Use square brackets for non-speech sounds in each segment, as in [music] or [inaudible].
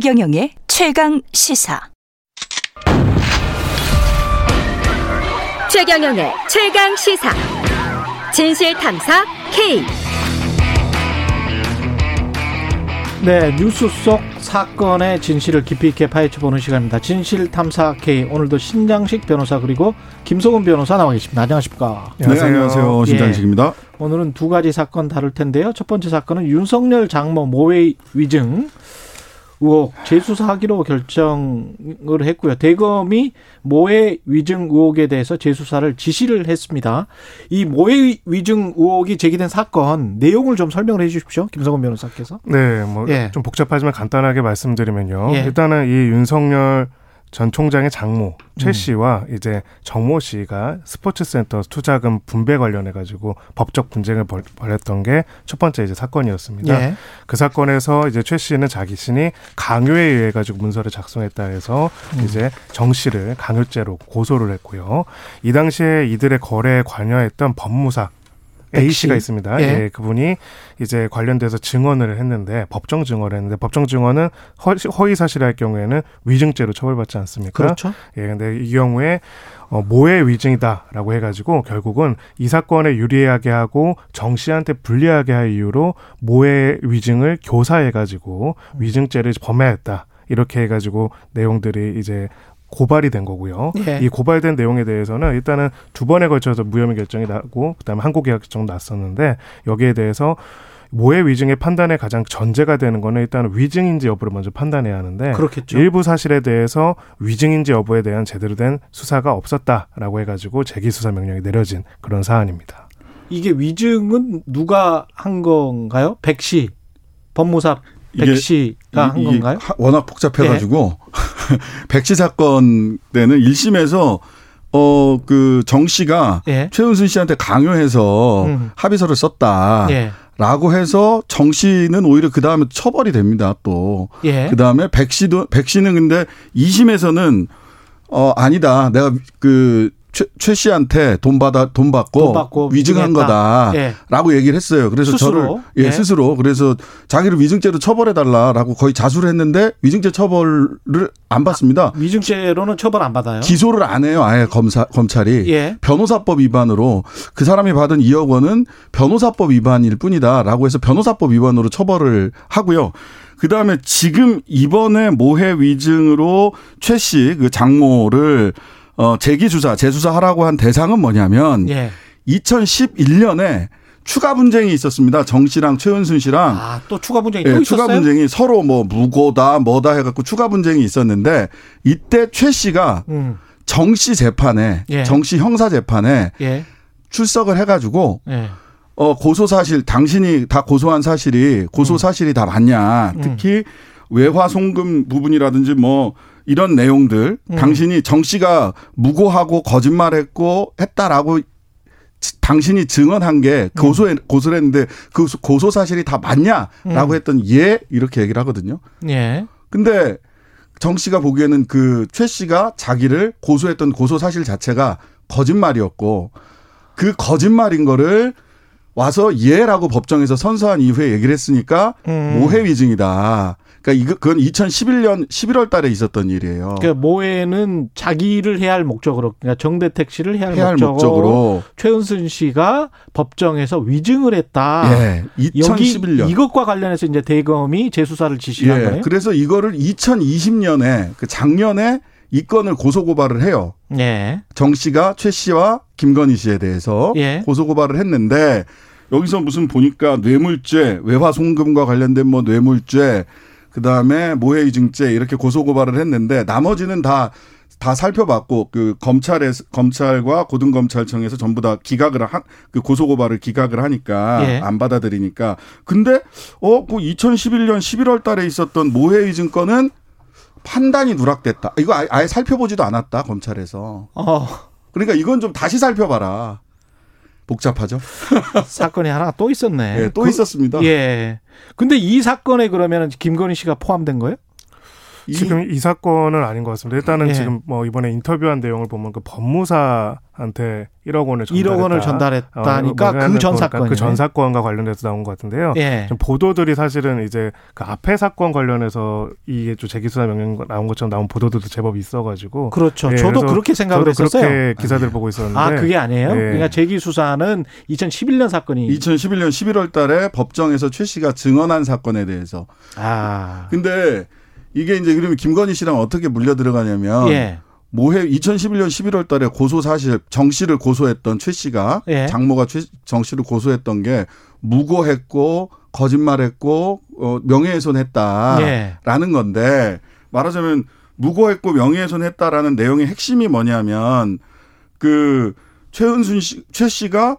최경영의 최강 시사. 최경영의 최강 시사. 진실 탐사 K. 네, 뉴스 속 사건의 진실을 깊이 있게 파헤쳐 보는 시간입니다. 진실 탐사 K. 오늘도 신장식 변호사 그리고 김성훈 변호사 나와 계십니다. 안녕하십니까? 네, 안녕하세요. 신장식입니다. 예. 오늘은 두 가지 사건 다룰 텐데요. 첫 번째 사건은 윤석열 장모 모의 위증 의혹 재수사하기로 결정을 했고요. 대검이 모해 위증 의혹에 대해서 재수사를 지시를 했습니다. 이 모해 위증 의혹이 제기된 사건 내용을 좀 설명을 해 주십시오. 김성원 변호사께서. 네, 뭐좀 예. 복잡하지만 간단하게 말씀드리면요. 예. 일단은 이 윤석열 전 총장의 장모 최 음. 씨와 음. 이제 정모 씨가 스포츠센터 투자금 분배 관련해 가지고 법적 분쟁을 벌였던 게 첫 번째 이제 사건이었습니다. 예. 그 사건에서 이제 최 씨는 자기 신이 강요에 의해 가지고 문서를 작성했다 해서 음. 이제 정 씨를 강요죄로 고소를 했고요. 이 당시에 이들의 거래에 관여했던 법무사 A 씨가 있습니다. 예. 예. 그분이 이제 관련돼서 증언을 했는데 법정 증언을 했는데 법정 증언은 허위 사실할 경우에는 위증죄로 처벌받지 않습니까? 그렇죠. 예, 근데 이 경우에 어, 모해 위증이다라고 해가지고 결국은 이 사건에 유리하게 하고 정 씨한테 불리하게 할 이유로 모해 위증을 교사해가지고 위증죄를 범해했다. 이렇게 해가지고 내용들이 이제 고발이 된 거고요. 예. 이 고발된 내용에 대해서는 일단은 두 번에 걸쳐서 무혐의 결정이 나고 그다음에 항고 계약 결정 났었는데 여기에 대해서 모해 위증의 판단에 가장 전제가 되는 거는 일단 위증인지 여부를 먼저 판단해야 하는데 그렇겠죠. 일부 사실에 대해서 위증인지 여부에 대한 제대로 된 수사가 없었다라고 해가지고 재기 수사 명령이 내려진 그런 사안입니다. 이게 위증은 누가 한 건가요? 백씨 법무사 백 씨가 한 건가요? 워낙 복잡해가지고 [laughs] 예. 백씨 사건 때는 1심에서 어, 그, 정 씨가 예. 최은순 씨한테 강요해서 음. 합의서를 썼다. 예. 라고 해서 정 씨는 오히려 그 다음에 처벌이 됩니다, 또. 예. 그 다음에 백 씨도, 백 씨는 근데 2심에서는 어, 아니다. 내가 그 최, 최 씨한테 돈 받아 돈 받고, 돈 받고 위증한 거다라고 예. 얘기를 했어요. 그래서 스스로? 저를 예, 예, 스스로 그래서 자기를 위증죄로 처벌해 달라라고 거의 자수를 했는데 위증죄 처벌을 안 받습니다. 아, 위증죄로는 처벌 안 받아요. 기소를 안 해요. 아예 검사 검찰이 예. 변호사법 위반으로 그 사람이 받은 2억 원은 변호사법 위반일 뿐이다라고 해서 변호사법 위반으로 처벌을 하고요. 그 다음에 지금 이번에 모해 위증으로 최 씨 그 장모를 어, 재기수사, 재수사하라고 한 대상은 뭐냐면 예. 2011년에 추가 분쟁이 있었습니다. 정 씨랑 최은순 씨랑 아, 또 추가 분쟁이 예, 또 추가 분쟁이 서로 뭐 무고다 뭐다 해갖고 추가 분쟁이 있었는데 이때 최 씨가 음. 정씨 재판에 예. 정씨 형사 재판에 예. 출석을 해가지고 예. 어 고소 사실 당신이 다 고소한 사실이 고소 음. 사실이 음. 다 맞냐 특히 외화 송금 부분이라든지 뭐 이런 내용들 음. 당신이 정 씨가 무고하고 거짓말했고 했다라고 당신이 증언한 게 음. 고소해 고소를 했는데 그 고소 사실이 다 맞냐라고 음. 했던 예 이렇게 얘기를 하거든요. 예. 근데 정 씨가 보기에는 그 최 씨가 자기를 고소했던 고소 사실 자체가 거짓말이었고 그 거짓말인 거를 와서 예라고 법정에서 선서한 이후에 얘기를 했으니까 음. 모해 위증이다. 그러니까 이거 그건 2011년 11월 달에 있었던 일이에요. 그러니까 모해는 자기를 해야 할 목적으로 그러니까 정대택 씨를 해야 할, 해야 목적으로, 목적으로, 최은순 씨가 법정에서 위증을 했다. 예. 2011년 이것과 관련해서 이제 대검이 재수사를 지시한 예. 거예요. 그래서 이거를 2020년에 그 작년에 이 건을 고소 고발을 해요. 예. 정 씨가 최 씨와 김건희 씨에 대해서 예. 고소 고발을 했는데 여기서 무슨 보니까 뇌물죄, 외화 송금과 관련된 뭐 뇌물죄 그 다음에 모해이증죄 이렇게 고소 고발을 했는데 나머지는 다 다 살펴봤고 그 검찰에 검찰과 고등검찰청에서 전부 다 기각을 한 그 고소 고발을 기각을 하니까 예. 안 받아들이니까 근데 어그 2011년 11월 달에 있었던 모해이증 건은 판단이 누락됐다. 이거 아예, 아예 살펴보지도 않았다 검찰에서. 어. 그러니까 이건 좀 다시 살펴봐라. 복잡하죠. [laughs] 사건이 하나 또 있었네. 네, 또 그, 있었습니다. 예. 근데 이 사건에 그러면 김건희 씨가 포함된 거예요? 지금 이, 이 사건은 아닌 것 같습니다. 일단은 예. 지금 뭐 이번에 인터뷰한 내용을 보면 그 법무사한테 1억 원을 전달했다. 1억 원을 전달했다니까 어, 그전 사건 그전 사건과 관련해서 나온 것 같은데요. 예. 보도들이 사실은 이제 그 앞에 사건 관련해서 이게 좀 재기수사 명령 나온 것처럼 나온 보도들도 제법 있어가지고 그렇죠. 예, 저도 그렇게 생각을 저도 했었어요. 그렇게 기사들 보고 있었는데 아 그게 아니에요? 예. 그러니까 재기수사는 2011년 사건이 2011년 11월달에 법정에서 최 씨가 증언한 사건에 대해서 아 근데 이게 이제 그러면 김건희 씨랑 어떻게 물려 들어가냐면. 예. 모해 2011년 11월 달에 고소 사실 정 씨를 고소했던 최 씨가 예. 장모가 최, 정 씨를 고소했던 게 무고했고 거짓말했고 어, 명예훼손했다라는 예. 건데 말하자면 무고했고 명예훼손했다라는 내용의 핵심이 뭐냐면 그 최은순 씨, 최 씨가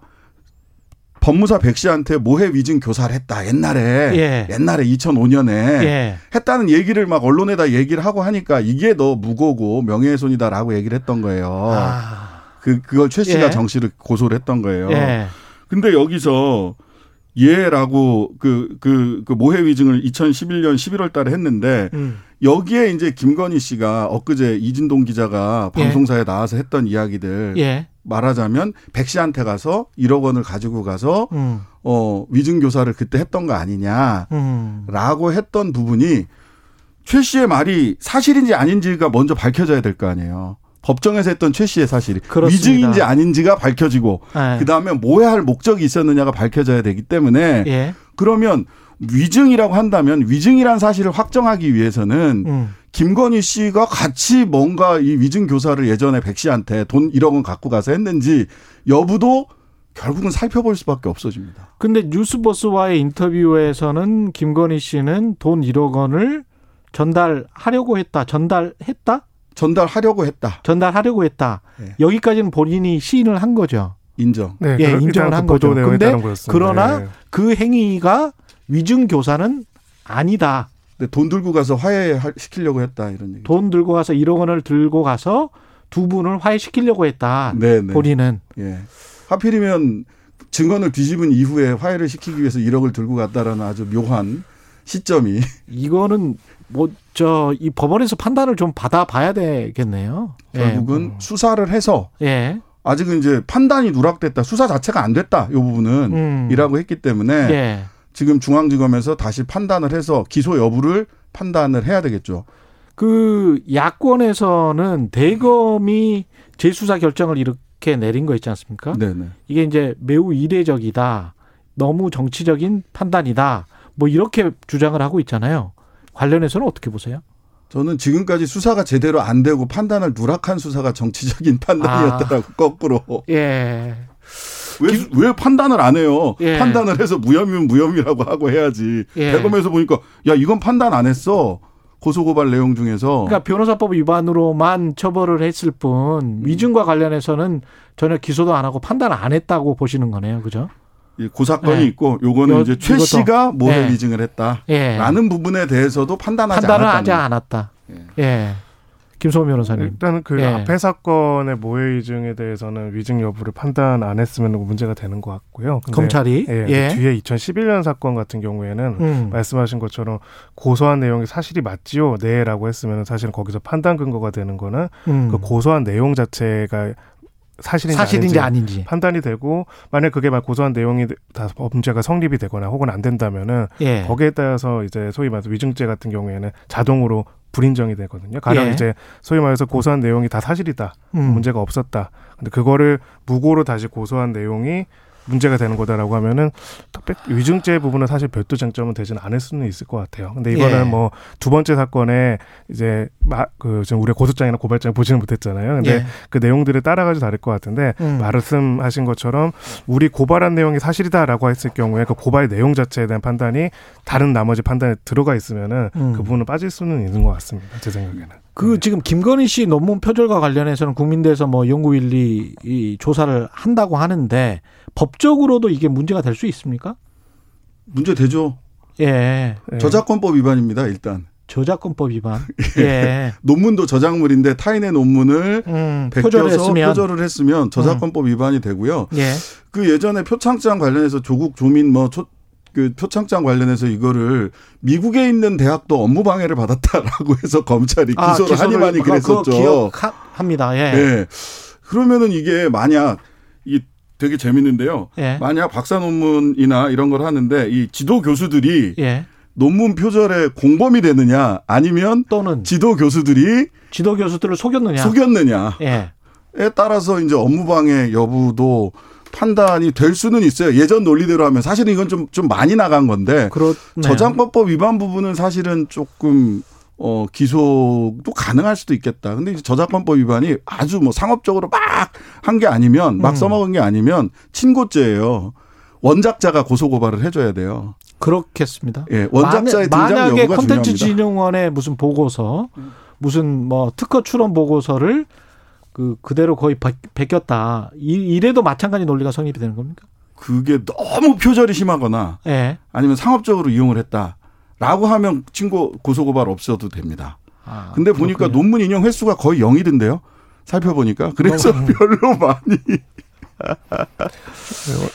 법무사 백 씨한테 모해 위증 교사를 했다 옛날에 예. 옛날에 2005년에 예. 했다는 얘기를 막 언론에다 얘기를 하고 하니까 이게 너 무고고 명예훼손이다라고 얘기를 했던 거예요. 아. 그 그걸 최 씨가 예. 정 씨를 고소를 했던 거예요. 예. 근데 여기서 예라고 그, 그, 그 모해 위증을 2011년 11월 달에 했는데 음. 여기에 이제 김건희 씨가 엊그제 이진동 기자가 예. 방송사에 나와서 했던 이야기들 예. 말하자면 백 씨한테 가서 1억 원을 가지고 가서 음. 어 위증 교사를 그때 했던 거 아니냐라고 음. 했던 부분이 최 씨의 말이 사실인지 아닌지가 먼저 밝혀져야 될 거 아니에요. 법정에서 했던 최 씨의 사실이 그렇습니다. 위증인지 아닌지가 밝혀지고 네. 그다음에 뭐해할 목적이 있었느냐가 밝혀져야 되기 때문에 예. 그러면 위증이라고 한다면 위증이란 사실을 확정하기 위해서는 음. 김건희 씨가 같이 뭔가 이 위증 교사를 예전에 백 씨한테 돈 1억 원 갖고 가서 했는지 여부도 결국은 살펴볼 수밖에 없어집니다. 근데 뉴스버스와의 인터뷰에서는 김건희 씨는 돈 1억 원을 전달하려고 했다. 전달했다? 전달하려고 했다. 전달하려고 했다. 네. 여기까지는 본인이 시인을 한 거죠. 인정. 네, 예, 인정을 한그 거죠. 근데 그러나 네. 그 행위가 위증 교사는 아니다. 돈 들고 가서 화해 시키려고 했다 이런 얘기. 돈 들고 가서 1억 원을 들고 가서 두 분을 화해시키려고 했다. 네, 네. 본인은. 예. 하필이면 증언을 뒤집은 이후에 화해를 시키기 위해서 1억을 들고 갔다라는 아주 묘한 시점이. 이거는 뭐 저 이 법원에서 판단을 좀 받아봐야 되겠네요. 결국은 예. 수사를 해서 예. 아직은 이제 판단이 누락됐다. 수사 자체가 안 됐다. 이 부분은 음. 이라고 했기 때문에 예. 지금 중앙지검에서 다시 판단을 해서 기소 여부를 판단을 해야 되겠죠. 그 야권에서는 대검이 재수사 결정을 이렇게 내린 거 있지 않습니까? 네네. 이게 이제 매우 이례적이다. 너무 정치적인 판단이다. 뭐 이렇게 주장을 하고 있잖아요. 관련해서는 어떻게 보세요? 저는 지금까지 수사가 제대로 안 되고 판단을 누락한 수사가 정치적인 판단이었다라고 아. 거꾸로. 예. 왜, 김, 왜 판단을 안 해요? 예. 판단을 해서 무혐의면 무혐의라고 하고 해야지. 예. 대검에서 보니까 야 이건 판단 안 했어. 고소고발 내용 중에서. 그러니까 변호사법 위반으로만 처벌을 했을 뿐 위증과 관련해서는 전혀 기소도 안 하고 판단 안 했다고 보시는 거네요, 그죠? 고 사건이 예. 있고 요거는 요, 이제 최 씨가 모해 예. 위증을 했다라는 예. 부분에 대해서도 판단하지 판단을 하지 않았다. 예. 예. 김소호 변호사님. 일단 그 예. 앞에 사건의 모해 위증에 대해서는 위증 여부를 판단 안 했으면 문제가 되는 것 같고요. 검찰이 예, 예. 뒤에 2011년 사건 같은 경우에는 음. 말씀하신 것처럼 고소한 내용이 사실이 맞지요, 네라고 했으면 사실은 거기서 판단 근거가 되는 거는 음. 그 고소한 내용 자체가 사실인지, 사실인지 아닌지, 아닌지, 판단이 되고 만약 그게 막 고소한 내용이 다 범죄가 성립이 되거나 혹은 안 된다면은 예. 거기에 따라서 이제 소위 말해서 위증죄 같은 경우에는 자동으로 불인정이 되거든요. 가령 예. 이제 소위 말해서 고소한 내용이 다 사실이다. 음. 문제가 없었다. 근데 그거를 무고로 다시 고소한 내용이 문제가 되는 거다라고 하면은 위증죄 부분은 사실 별도 쟁점은 되지는 않을 수는 있을 것 같아요. 근데 이거는 예. 뭐두 번째 사건에 이제 막그 지금 우리 고소장이나 고발장 보지는 못했잖아요. 근데 예. 그 내용들을 따라가지고 다를 것 같은데 음. 말씀하신 것처럼 우리 고발한 내용이 사실이다라고 했을 경우에 그 고발 내용 자체에 대한 판단이 다른 나머지 판단에 들어가 있으면은 음. 그 부분은 빠질 수는 있는 것 같습니다. 제 생각에는. 그 네. 지금 김건희 씨 논문 표절과 관련해서는 국민대에서 뭐 연구일리 이 조사를 한다고 하는데 법적으로도 이게 문제가 될 수 있습니까? 문제 되죠. 예. 저작권법 위반입니다. 일단. 저작권법 위반. [laughs] 예. 논문도 저작물인데 타인의 논문을 음, 표절을 했으면. 표절을 했으면 저작권법 음. 위반이 되고요. 예. 그 예전에 표창장 관련해서 조국 조민 뭐 초, 그 표창장 관련해서 이거를 미국에 있는 대학도 업무 방해를 받았다라고 해서 검찰이 아, 기소를, 아, 하니 많이 그랬었죠. 기억합니다. 예. 예. 그러면은 이게 만약 이 되게 재밌는데요. 예. 만약 박사 논문이나 이런 걸 하는데 이 지도 교수들이 예. 논문 표절의 공범이 되느냐 아니면 또는 지도 교수들이 지도 교수들을 속였느냐 속였느냐에 예. 따라서 이제 업무방해 여부도 판단이 될 수는 있어요. 예전 논리대로 하면 사실은 이건 좀, 좀 많이 나간 건데. 그렇네요. 저작권법 위반 부분은 사실은 조금 어, 기소도 가능할 수도 있겠다. 근데 이제 저작권법 위반이 아주 뭐 상업적으로 막 한 게 아니면 막 음. 써먹은 게 아니면 친고죄예요. 원작자가 고소 고발을 해줘야 돼요. 그렇겠습니다. 예, 원작자의 등장 만약에 콘텐츠 진흥원의 무슨 보고서, 무슨 뭐 특허 출원 보고서를 그 그대로 거의 베꼈다. 이, 래도 마찬가지 논리가 성립이 되는 겁니까? 그게 너무 표절이 심하거나 네. 아니면 상업적으로 이용을 했다 라고 하면 친고 고소고발 없어도 됩니다. 아, 근데 보니까 그렇군요. 논문 인용 횟수가 거의 0이던데요. 살펴보니까 그래서 별로 많이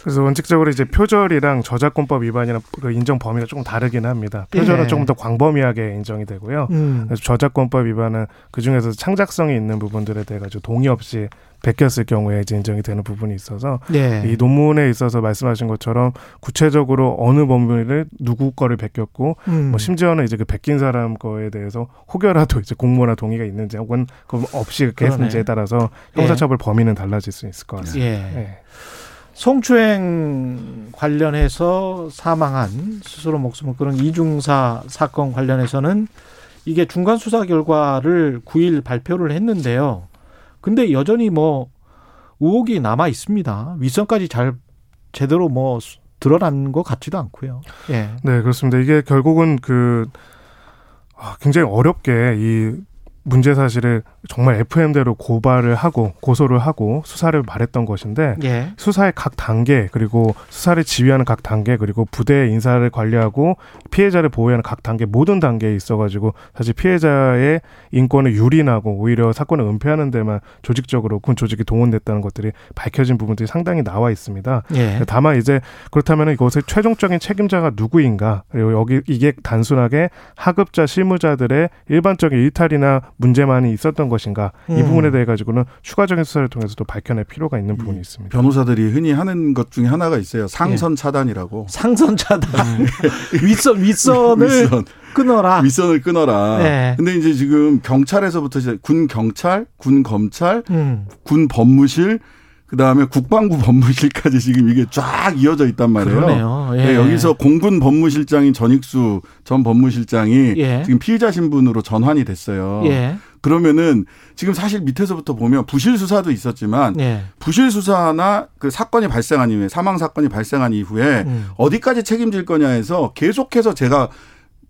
그래서 원칙적으로 이제 표절이랑 저작권법 위반이랑 그 인정 범위가 조금 다르긴 합니다. 표절은 예. 조금 더 광범위하게 인정이 되고요. 음. 그래서 저작권법 위반은 그 중에서 창작성이 있는 부분들에 대해 가지고 동의 없이 베꼈을 경우에 이제 인정이 되는 부분이 있어서 네. 이 논문에 있어서 말씀하신 것처럼 구체적으로 어느 범위를 누구 거를 베꼈고 음. 뭐 심지어는 이제 그 베낀 사람 거에 대해서 혹여라도 이제 공모나 동의가 있는지 혹은 그 없이 했는지에 따라서 형사처벌 예. 범위는 달라질 수 있을 것 같습니다. 예. 예. 성추행 관련해서 사망한 스스로 목숨을 끊은 이중사 사건 관련해서는 이게 중간 수사 결과를 9일 발표를 했는데요. 근데 여전히 뭐 의혹이 남아 있습니다. 윗선까지 잘 제대로 뭐 드러난 것 같지도 않고요. 예. 네, 그렇습니다. 이게 결국은 그 아, 굉장히 어렵게 이 문제 사실을 정말 FM대로 고발을 하고 고소를 하고 수사를 말했던 것인데 예. 수사의 각 단계 그리고 수사를 지휘하는 각 단계 그리고 부대 인사를 관리하고 피해자를 보호하는 각 단계 모든 단계에 있어가지고 사실 피해자의 인권을 유린하고 오히려 사건을 은폐하는 데만 조직적으로 군 조직이 동원됐다는 것들이 밝혀진 부분들이 상당히 나와 있습니다. 예. 다만 이제 그렇다면 이것의 최종적인 책임자가 누구인가 그리고 여기 이게 단순하게 하급자 실무자들의 일반적인 일탈이나 문제만이 있었던 것인가 음. 이 부분에 대해 가지고는 추가적인 수사를 통해서도 밝혀낼 필요가 있는 부분이 있습니다. 변호사들이 흔히 하는 것 중에 하나가 있어요. 상선 예. 차단이라고. 상선 차단. 음. [laughs] 윗선 윗선을 윗선. 끊어라. 윗선을 끊어라. 네. 근데 이제 지금 경찰에서부터 이제 군 경찰, 군 검찰, 음. 군 법무실 그 다음에 국방부 법무실까지 지금 이게 쫙 이어져 있단 말이에요. 그러네요. 예. 네, 여기서 공군 법무실장인 전익수 전 법무실장이 예. 지금 피의자 신분으로 전환이 됐어요. 예. 그러면은 지금 사실 밑에서부터 보면 부실 수사도 있었지만 예. 부실 수사나 그 사건이 발생한 이후에 사망 사건이 발생한 이후에 음. 어디까지 책임질 거냐 해서 계속해서 제가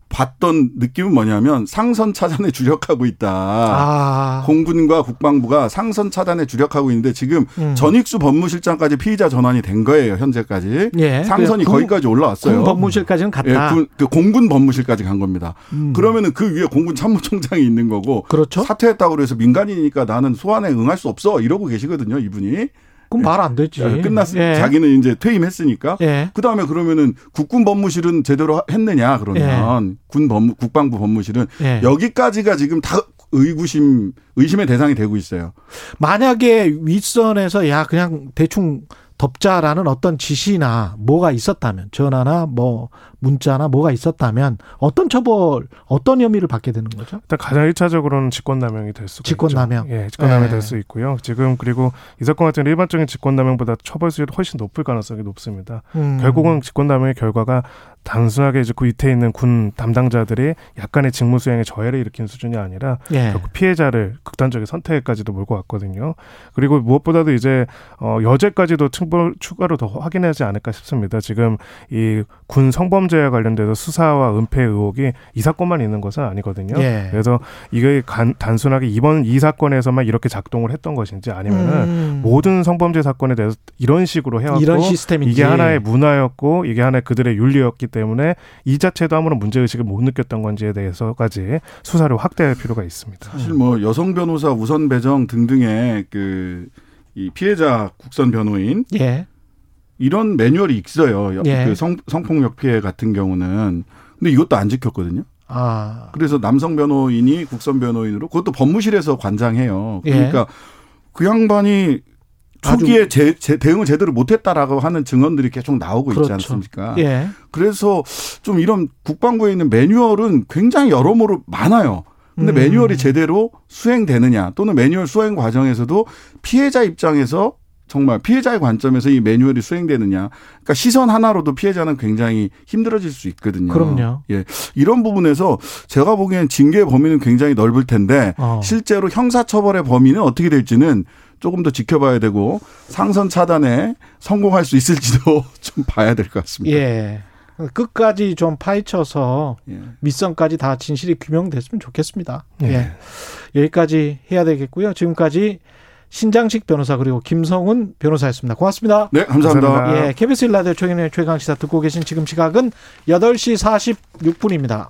봤던 느낌은 뭐냐면 상선 차단에 주력하고 있다. 아. 공군과 국방부가 상선 차단에 주력하고 있는데 지금 음. 전익수 법무실장까지 피의자 전환이 된 거예요 현재까지. 예. 상선이 군, 거기까지 올라왔어요. 군 법무실까지는 갔다. 예, 군, 그 공군 법무실까지 간 겁니다. 음. 그러면은 그 위에 공군 참모총장이 있는 거고. 그렇죠. 사퇴했다고 그래서 민간인이니까 나는 소환에 응할 수 없어 이러고 계시거든요 이분이. 그럼 말 안 되지. 예, 끝났 예. 자기는 이제 퇴임했으니까. 예. 그 다음에 그러면은 국군 법무실은 제대로 했느냐 그러면 예. 군 법무 국방부 법무실은 예. 여기까지가 지금 다 의구심 의심의 대상이 되고 있어요. 만약에 윗선에서 야 그냥 대충 덮자라는 어떤 지시나 뭐가 있었다면 전화나 뭐 문자나 뭐가 있었다면 어떤 처벌 어떤 혐의를 받게 되는 거죠? 일단 가장 일차적으로는 직권남용이 될 수가 직권남용. 있죠. 예, 직권남용이 예. 될수 있고요. 지금 그리고 이 사건 같은 일반적인 직권남용보다 처벌 수위도 훨씬 높을 가능성이 높습니다. 음. 결국은 직권남용의 결과가 단순하게 이제 그 밑에 있는 군 담당자들이 약간의 직무 수행에 저해를 일으킨 수준이 아니라 예. 결국 피해자를 극단적인 선택까지도 몰고 왔거든요. 그리고 무엇보다도 이제 어 여죄까지도 충분 추가로 더 확인하지 않을까 싶습니다. 지금 이 군 성범 죄와 관련돼서 수사와 은폐 의혹이 이 사건만 있는 것은 아니거든요. 예. 그래서 이게 간, 단순하게 이번 이 사건에서만 이렇게 작동을 했던 것인지 아니면은 음. 모든 성범죄 사건에 대해서 이런 식으로 해왔고 이런 시스템인지. 이게 하나의 문화였고 이게 하나의 그들의 윤리였기 때문에 이 자체도 아무런 문제 의식을 못 느꼈던 건지에 대해서까지 수사를 확대할 필요가 있습니다. 사실 뭐 여성 변호사 우선 배정 등등의 그 이 피해자 국선 변호인 예. 이런 매뉴얼이 있어요. 예. 그 성, 성폭력 피해 같은 경우는. 근데 이것도 안 지켰거든요. 아. 그래서 남성 변호인이 국선 변호인으로 그것도 법무실에서 관장해요. 예. 그러니까 예. 그 양반이 초기에 제, 제, 대응을 제대로 못했다라고 하는 증언들이 계속 나오고 그렇죠. 있지 않습니까? 예. 그래서 좀 이런 국방부에 있는 매뉴얼은 굉장히 여러모로 많아요. 근데 음. 매뉴얼이 제대로 수행되느냐 또는 매뉴얼 수행 과정에서도 피해자 입장에서 정말 피해자의 관점에서 이 매뉴얼이 수행되느냐. 그러니까 시선 하나로도 피해자는 굉장히 힘들어질 수 있거든요. 그럼요. 예. 이런 부분에서 제가 보기엔 징계의 범위는 굉장히 넓을 텐데 어. 실제로 형사처벌의 범위는 어떻게 될지는 조금 더 지켜봐야 되고 상선 차단에 성공할 수 있을지도 [laughs] 좀 봐야 될 것 같습니다. 예. 끝까지 좀 파헤쳐서 예. 밑선까지 다 진실이 규명됐으면 좋겠습니다. 예. 예. 여기까지 해야 되겠고요. 지금까지 신장식 변호사 그리고 김성훈 변호사였습니다. 고맙습니다. 네, 감사합니다. 감사합니다. 예, KBS 일라디오 최근의 최강 시사 듣고 계신 지금 시각은 8시 46분입니다.